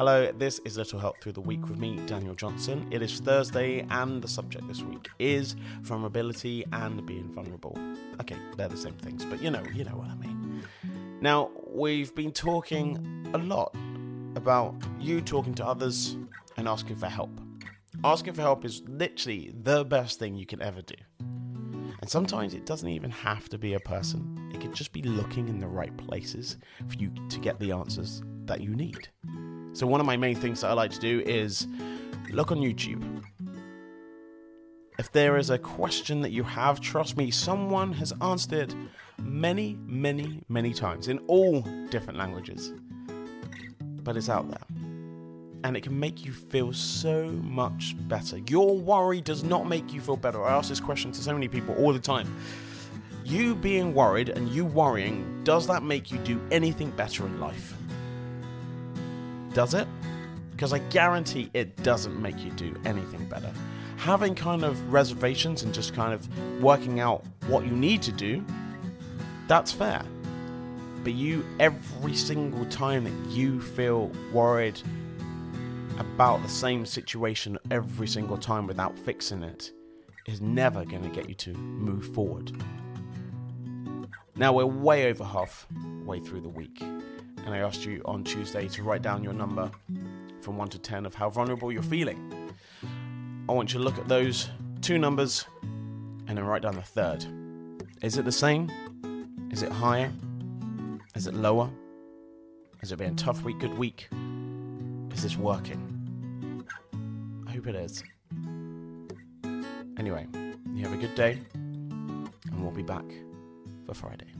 Hello, this is Little Help Through the Week with me, Daniel Johnson. It is Thursday, and the subject this week is vulnerability and being vulnerable. Okay, they're the same things, but you know, you know what I mean. Now, we've been talking a lot about you talking to others and asking for help. Asking for help is literally the best thing you can ever do. And sometimes it doesn't even have to be a person, it could just be looking in the right places for you to get the answers that you need. So, one of my main things that I like to do is look on YouTube. If there is a question that you have, trust me, someone has answered it many, many, many times in all different languages. But it's out there. And it can make you feel so much better. Your worry does not make you feel better. I ask this question to so many people all the time. You being worried and you worrying, does that make you do anything better in life? Does it? Because I guarantee it doesn't make you do anything better. Having kind of reservations and just kind of working out what you need to do, that's fair. But you, every single time that you feel worried about the same situation every single time without fixing it, is never going to get you to move forward. Now we're way over halfway through the week and I asked you on Tuesday to write down your number from 1 to 10 of how vulnerable you're feeling. I want you to look at those two numbers and then write down the third. Is it the same? Is it higher? Is it lower? Has it been a tough week, good week? Is this working? I hope it is. Anyway, you have a good day, and we'll be back for Friday.